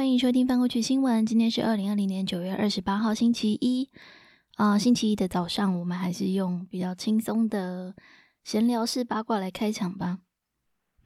欢迎收听翻过去新闻。今天是二零二零年九月二十八号，星期一啊，星期一的早上，我们还是用比较轻松的闲聊式八卦来开场吧。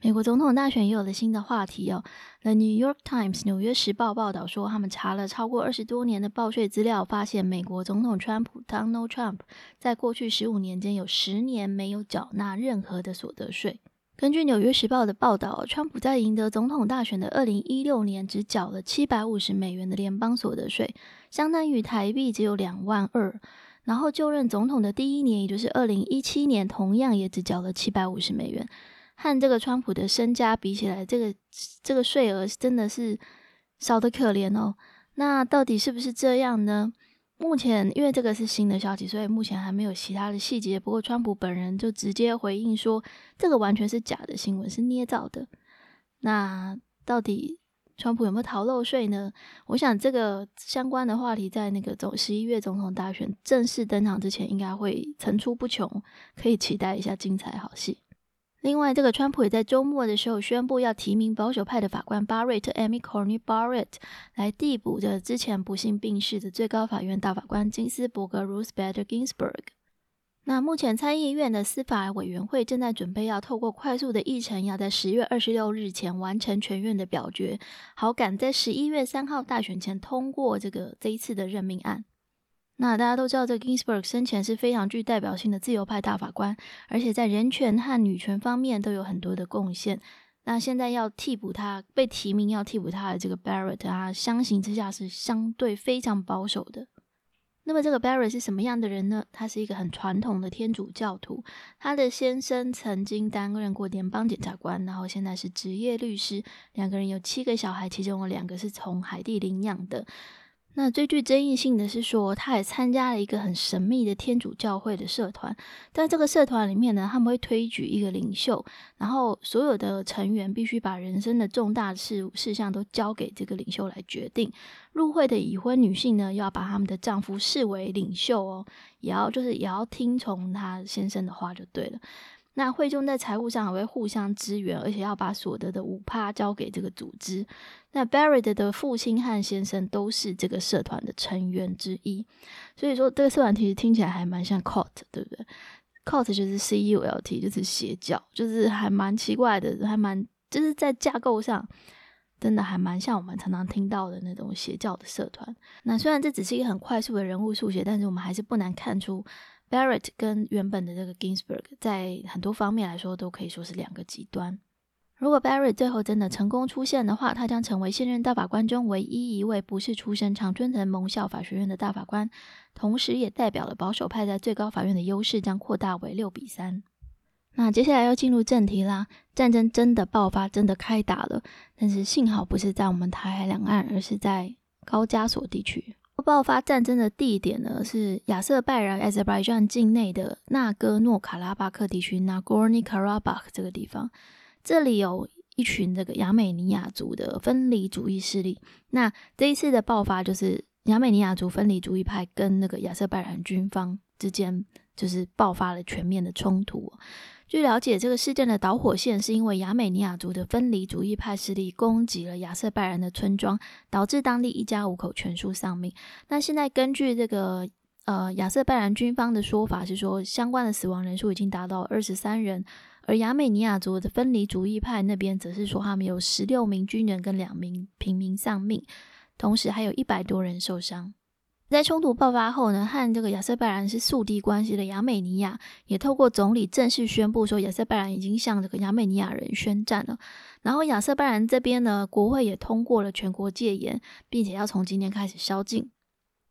美国总统大选也有了新的话题哦。The New York Times 纽约时报报道说，他们查了超过二十多年的报税资料，发现美国总统川普 Donald Trump 在过去十五年间有十年没有缴纳任何的所得税。根据纽约时报的报道，川普在赢得总统大选的二零一六年只缴了七百五十美元的联邦所得税，相当于台币只有两万二。然后就任总统的第一年，也就是二零一七年，同样也只缴了七百五十美元。和这个川普的身家比起来，这个这个税额真的是少得可怜哦。那到底是不是这样呢？目前因为这个是新的消息，所以目前还没有其他的细节。不过川普本人就直接回应说，这个完全是假的新闻，是捏造的。那到底川普有没有逃漏税呢？我想这个相关的话题在那个总十一月总统大选正式登场之前，应该会层出不穷，可以期待一下精彩好戏。另外，这个川普也在周末的时候宣布要提名保守派的法官巴瑞特 （Amy Coney Barrett） 来递补着之前不幸病逝的最高法院大法官金斯伯格 （Ruth Bader Ginsburg）。那目前参议院的司法委员会正在准备要透过快速的议程，要在十月二十六日前完成全院的表决，好赶在十一月三号大选前通过这个这一次的任命案。那大家都知道，这 Ginsburg 生前是非常具代表性的自由派大法官，而且在人权和女权方面都有很多的贡献。那现在要替补他被提名要替补他的这个 Barrett 啊，相形之下是相对非常保守的。那么这个 Barrett 是什么样的人呢？他是一个很传统的天主教徒，他的先生曾经担任过联邦检察官，然后现在是职业律师，两个人有七个小孩，其中有两个是从海地领养的。那最具争议性的是说，他也参加了一个很神秘的天主教会的社团，在这个社团里面呢，他们会推举一个领袖，然后所有的成员必须把人生的重大事事项都交给这个领袖来决定。入会的已婚女性呢，要把他们的丈夫视为领袖哦，也要就是也要听从他先生的话就对了。那会中在财务上还会互相支援，而且要把所得的五趴交给这个组织。那 Barry 的父亲和先生都是这个社团的成员之一，所以说这个社团其实听起来还蛮像 Cult，对不对？Cult 就是 C U L T，就是邪教，就是还蛮奇怪的，还蛮就是在架构上真的还蛮像我们常常听到的那种邪教的社团。那虽然这只是一个很快速的人物速写，但是我们还是不难看出。Barrett 跟原本的这个 Ginsburg 在很多方面来说都可以说是两个极端。如果 Barrett 最后真的成功出现的话，他将成为现任大法官中唯一一位不是出身常春藤盟校法学院的大法官，同时也代表了保守派在最高法院的优势将扩大为六比三。那接下来要进入正题啦，战争真的爆发，真的开打了，但是幸好不是在我们台海两岸，而是在高加索地区。爆发战争的地点呢是亚瑟拜然 （Azerbaijan） 境内的纳戈诺卡拉巴克地区 （Nagorno Karabakh） 这个地方。这里有一群这个亚美尼亚族的分离主义势力。那这一次的爆发就是亚美尼亚族分离主义派跟那个亚瑟拜然军方之间就是爆发了全面的冲突。据了解，这个事件的导火线是因为亚美尼亚族的分离主义派势力攻击了亚瑟拜然的村庄，导致当地一家五口全数丧命。那现在根据这个呃亚瑟拜然军方的说法是说，相关的死亡人数已经达到二十三人，而亚美尼亚族的分离主义派那边则是说他们有十六名军人跟两名平民丧命，同时还有一百多人受伤。在冲突爆发后呢，和这个亚瑟拜然是宿敌关系的亚美尼亚也透过总理正式宣布说，亚瑟拜然已经向这个亚美尼亚人宣战了。然后亚瑟拜然这边呢，国会也通过了全国戒严，并且要从今天开始宵禁。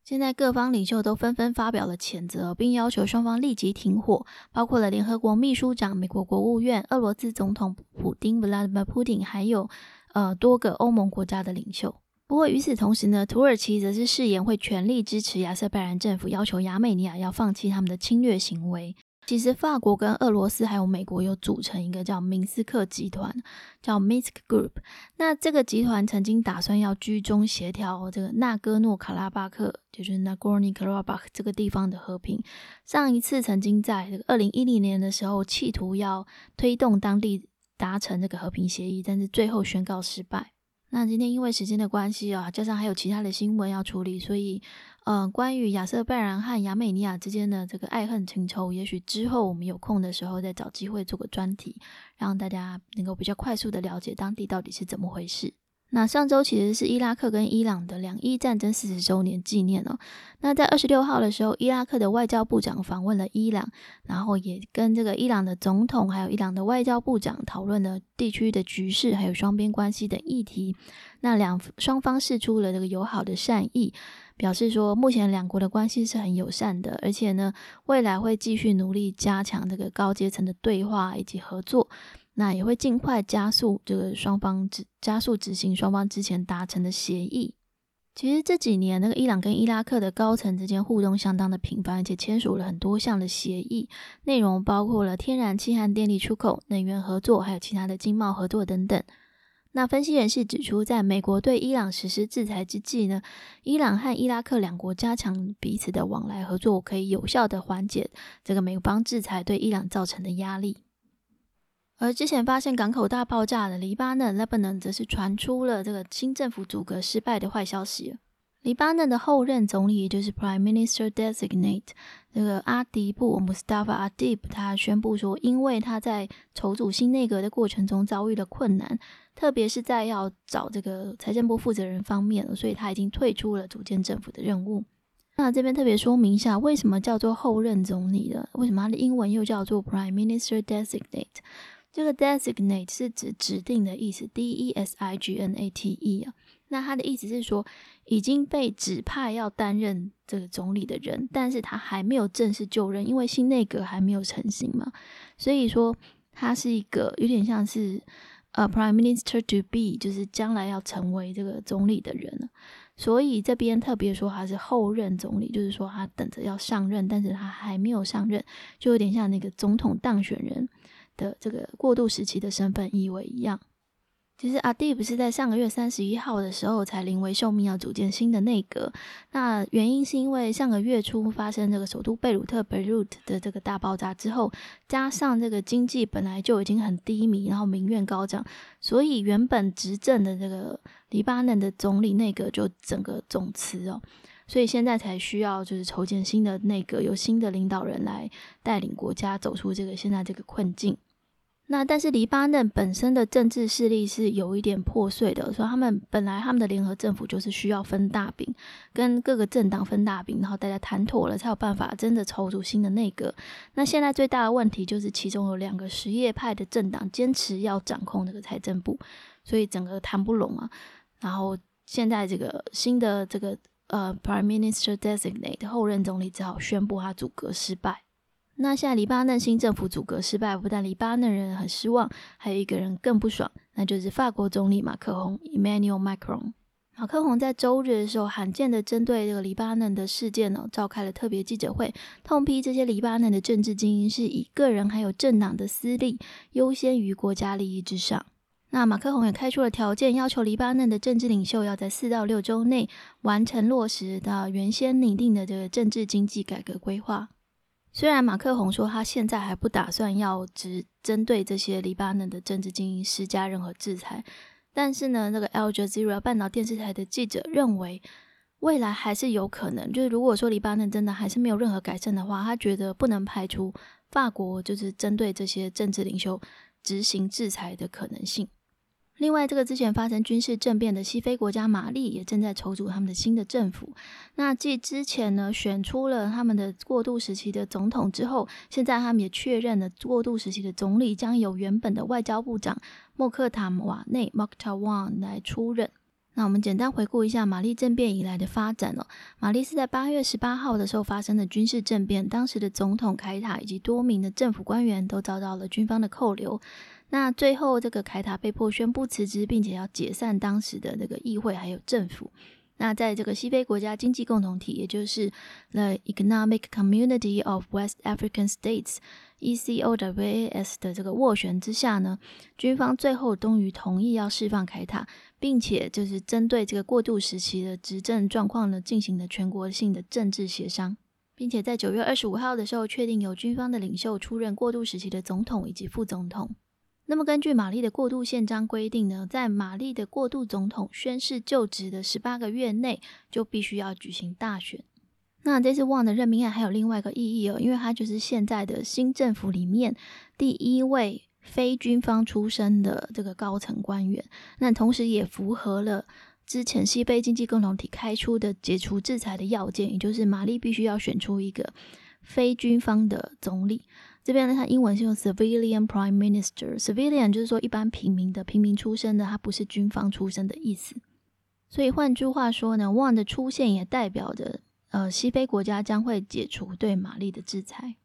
现在各方领袖都纷纷发表了谴责，并要求双方立即停火，包括了联合国秘书长、美国国务院、俄罗斯总统普丁 （Vladimir Putin） 还有呃多个欧盟国家的领袖。不过与此同时呢，土耳其则是誓言会全力支持亚塞拜然政府，要求亚美尼亚要放弃他们的侵略行为。其实法国跟俄罗斯还有美国有组成一个叫明斯克集团，叫 Minsk Group。那这个集团曾经打算要居中协调这个纳戈诺卡拉巴克，就是 Nagorno Karabakh 这个地方的和平。上一次曾经在二零一零年的时候，企图要推动当地达成这个和平协议，但是最后宣告失败。那今天因为时间的关系啊，加上还有其他的新闻要处理，所以，呃，关于亚瑟拜然和亚美尼亚之间的这个爱恨情仇，也许之后我们有空的时候再找机会做个专题，让大家能够比较快速的了解当地到底是怎么回事。那上周其实是伊拉克跟伊朗的两伊战争四十周年纪念哦。那在二十六号的时候，伊拉克的外交部长访问了伊朗，然后也跟这个伊朗的总统还有伊朗的外交部长讨论了地区的局势还有双边关系等议题。那两双方示出了这个友好的善意，表示说目前两国的关系是很友善的，而且呢未来会继续努力加强这个高阶层的对话以及合作。那也会尽快加速这个双方执加速执行双方之前达成的协议。其实这几年，那个伊朗跟伊拉克的高层之间互动相当的频繁，而且签署了很多项的协议，内容包括了天然气和电力出口、能源合作，还有其他的经贸合作等等。那分析人士指出，在美国对伊朗实施制裁之际呢，伊朗和伊拉克两国加强彼此的往来合作，可以有效的缓解这个美方制裁对伊朗造成的压力。而之前发现港口大爆炸的黎巴嫩 （Lebanon） 则是传出了这个新政府阻隔失败的坏消息。黎巴嫩的后任总理，也就是 Prime Minister Designate 那个阿迪布 （Mustafa a d i b 他宣布说，因为他在筹组新内阁的过程中遭遇了困难，特别是在要找这个财政部负责人方面，所以他已经退出了组建政府的任务。那这边特别说明一下，为什么叫做后任总理的？为什么他的英文又叫做 Prime Minister Designate？这个 designate 是指指定的意思，d e s i g n a t e 啊。那他的意思是说，已经被指派要担任这个总理的人，但是他还没有正式就任，因为新内阁还没有成型嘛。所以说，他是一个有点像是呃 prime minister to be，就是将来要成为这个总理的人。所以这边特别说他是后任总理，就是说他等着要上任，但是他还没有上任，就有点像那个总统当选人。的这个过渡时期的身份意味一样，其实阿蒂不是在上个月三十一号的时候才临危受命要组建新的内阁。那原因是因为上个月初发生这个首都贝鲁特 （Beirut） 的这个大爆炸之后，加上这个经济本来就已经很低迷，然后民怨高涨，所以原本执政的这个黎巴嫩的总理内阁就整个总辞哦。所以现在才需要就是筹建新的内阁，由新的领导人来带领国家走出这个现在这个困境。那但是黎巴嫩本身的政治势力是有一点破碎的，所以他们本来他们的联合政府就是需要分大饼，跟各个政党分大饼，然后大家谈妥了才有办法真的筹组新的内阁。那现在最大的问题就是其中有两个什叶派的政党坚持要掌控这个财政部，所以整个谈不拢啊。然后现在这个新的这个。呃，Prime Minister Designate 后任总理只好宣布他阻隔失败。那现在黎巴嫩新政府阻隔失败，不但黎巴嫩人很失望，还有一个人更不爽，那就是法国总理马克龙 （Emmanuel Macron）。马克龙在周日的时候，罕见的针对这个黎巴嫩的事件呢，召开了特别记者会，痛批这些黎巴嫩的政治精英是以个人还有政党的私利优先于国家利益之上。那马克龙也开出了条件，要求黎巴嫩的政治领袖要在四到六周内完成落实到原先拟定的这个政治经济改革规划。虽然马克龙说他现在还不打算要只针对这些黎巴嫩的政治精英施加任何制裁，但是呢，那个 Al Jazeera 半岛电视台的记者认为，未来还是有可能，就是如果说黎巴嫩真的还是没有任何改善的话，他觉得不能排除法国就是针对这些政治领袖执行制裁的可能性。另外，这个之前发生军事政变的西非国家马利也正在筹组他们的新的政府。那继之前呢选出了他们的过渡时期的总统之后，现在他们也确认了过渡时期的总理将由原本的外交部长莫克塔瓦内 （Moktar Wan） 来出任。那我们简单回顾一下马利政变以来的发展了。马利是在八月十八号的时候发生的军事政变，当时的总统凯塔以及多名的政府官员都遭到了军方的扣留。那最后，这个凯塔被迫宣布辞职，并且要解散当时的那个议会还有政府。那在这个西非国家经济共同体，也就是 The Economic Community of West African States（ECOWAS） 的这个斡旋之下呢，军方最后终于同意要释放凯塔，并且就是针对这个过渡时期的执政状况呢，进行了全国性的政治协商，并且在九月二十五号的时候，确定由军方的领袖出任过渡时期的总统以及副总统。那么根据玛丽的过渡宪章规定呢，在玛丽的过渡总统宣誓就职的十八个月内，就必须要举行大选。那这次旺的任命案还有另外一个意义哦，因为他就是现在的新政府里面第一位非军方出身的这个高层官员，那同时也符合了之前西非经济共同体开出的解除制裁的要件，也就是玛丽必须要选出一个非军方的总理。这边呢，它英文是用 civilian prime minister，civilian 就是说一般平民的平民出身的，它不是军方出身的意思。所以换句话说呢，one 的出现也代表着。呃，西非国家将会解除对玛丽的制裁。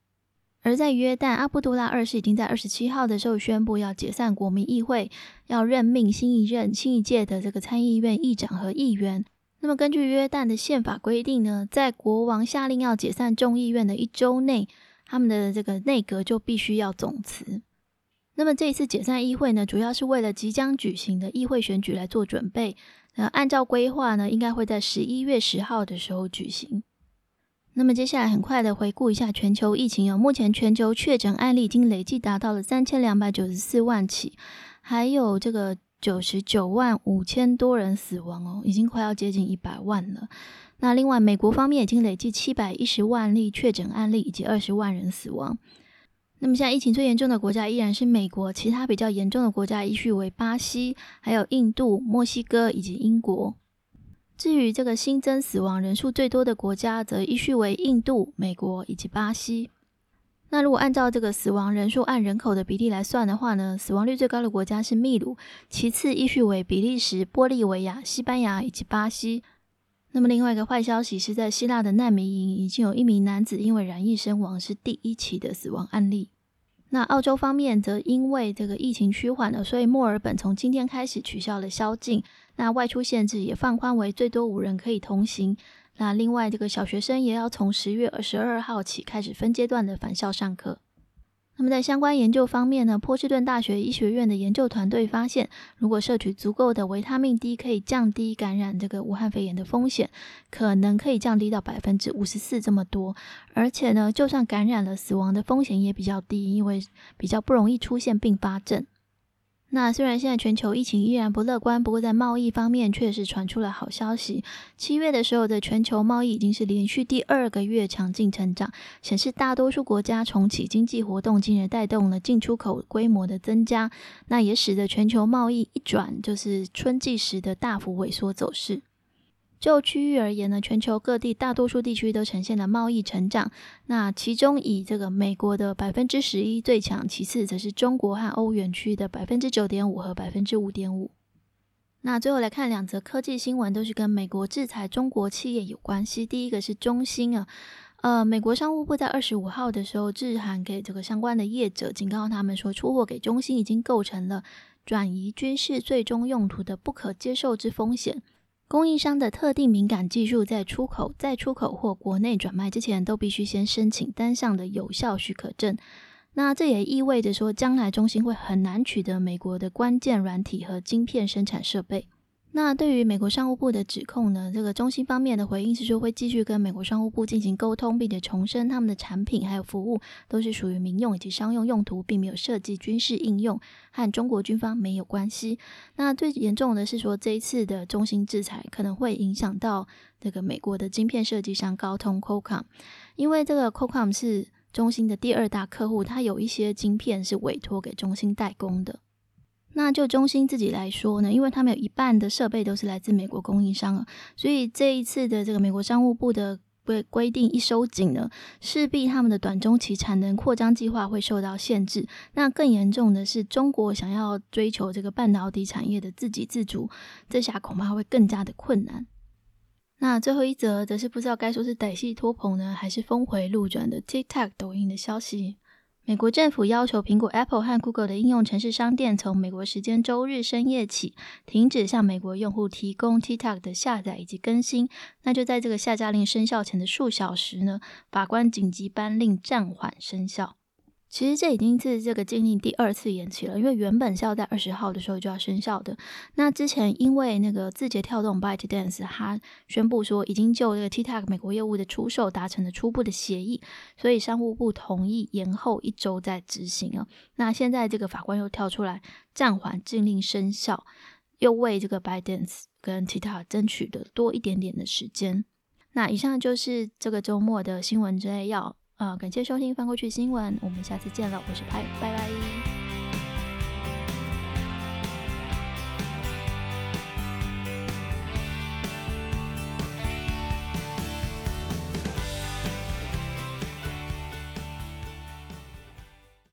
而在约旦，阿卜杜拉二世已经在二十七号的时候宣布要解散国民议会，要任命新一任、新一届的这个参议院议长和议员。那么，根据约旦的宪法规定呢，在国王下令要解散众议院的一周内，他们的这个内阁就必须要总辞。那么，这一次解散议会呢，主要是为了即将举行的议会选举来做准备。那按照规划呢，应该会在十一月十号的时候举行。那么接下来很快的回顾一下全球疫情哦，目前全球确诊案例已经累计达到了三千两百九十四万起，还有这个九十九万五千多人死亡哦，已经快要接近一百万了。那另外美国方面已经累计七百一十万例确诊案例以及二十万人死亡。那么现在疫情最严重的国家依然是美国，其他比较严重的国家依序为巴西、还有印度、墨西哥以及英国。至于这个新增死亡人数最多的国家，则依序为印度、美国以及巴西。那如果按照这个死亡人数按人口的比例来算的话呢，死亡率最高的国家是秘鲁，其次依序为比利时、玻利维亚、西班牙以及巴西。那么另外一个坏消息是在希腊的难民营已经有一名男子因为染疫身亡，是第一起的死亡案例。那澳洲方面则因为这个疫情趋缓了，所以墨尔本从今天开始取消了宵禁，那外出限制也放宽为最多五人可以同行。那另外这个小学生也要从十月二十二号起开始分阶段的返校上课。那么在相关研究方面呢，波士顿大学医学院的研究团队发现，如果摄取足够的维他命 D，可以降低感染这个武汉肺炎的风险，可能可以降低到百分之五十四这么多。而且呢，就算感染了，死亡的风险也比较低，因为比较不容易出现并发症。那虽然现在全球疫情依然不乐观，不过在贸易方面确实传出了好消息。七月的时候的全球贸易已经是连续第二个月强劲成长，显示大多数国家重启经济活动，进而带动了进出口规模的增加。那也使得全球贸易一转就是春季时的大幅萎缩走势。就区域而言呢，全球各地大多数地区都呈现了贸易成长。那其中以这个美国的百分之十一最强，其次则是中国和欧元区的百分之九点五和百分之五点五。那最后来看两则科技新闻，都是跟美国制裁中国企业有关系。第一个是中兴啊，呃，美国商务部在二十五号的时候致函给这个相关的业者，警告他们说，出货给中兴已经构成了转移军事最终用途的不可接受之风险。供应商的特定敏感技术在出口、在出口或国内转卖之前，都必须先申请单项的有效许可证。那这也意味着说，将来中心会很难取得美国的关键软体和晶片生产设备。那对于美国商务部的指控呢？这个中心方面的回应是说，会继续跟美国商务部进行沟通，并且重申他们的产品还有服务都是属于民用以及商用用途，并没有涉及军事应用，和中国军方没有关系。那最严重的是说，这一次的中心制裁可能会影响到这个美国的晶片设计商高通 （Qualcomm），因为这个 Qualcomm 是中兴的第二大客户，它有一些晶片是委托给中兴代工的。那就中兴自己来说呢，因为他们有一半的设备都是来自美国供应商啊，所以这一次的这个美国商务部的规规定一收紧呢，势必他们的短中期产能扩张计划会受到限制。那更严重的是，中国想要追求这个半导体产业的自给自足，这下恐怕会更加的困难。那最后一则则是不知道该说是歹戏托棚呢，还是峰回路转的 TikTok 抖音的消息。美国政府要求苹果、Apple 和 Google 的应用程式商店从美国时间周日深夜起停止向美国用户提供 TikTok 的下载以及更新。那就在这个下架令生效前的数小时呢，法官紧急颁令暂缓生效。其实这已经是这个禁令第二次延期了，因为原本是要在二十号的时候就要生效的。那之前因为那个字节跳动 ByteDance 它宣布说已经就这个 TikTok 美国业务的出售达成了初步的协议，所以商务部同意延后一周再执行了。那现在这个法官又跳出来暂缓禁令生效，又为这个 ByteDance 跟 TikTok 争取的多一点点的时间。那以上就是这个周末的新闻摘要。啊，感谢收听翻过去新闻，我们下次见了，我是派，拜拜。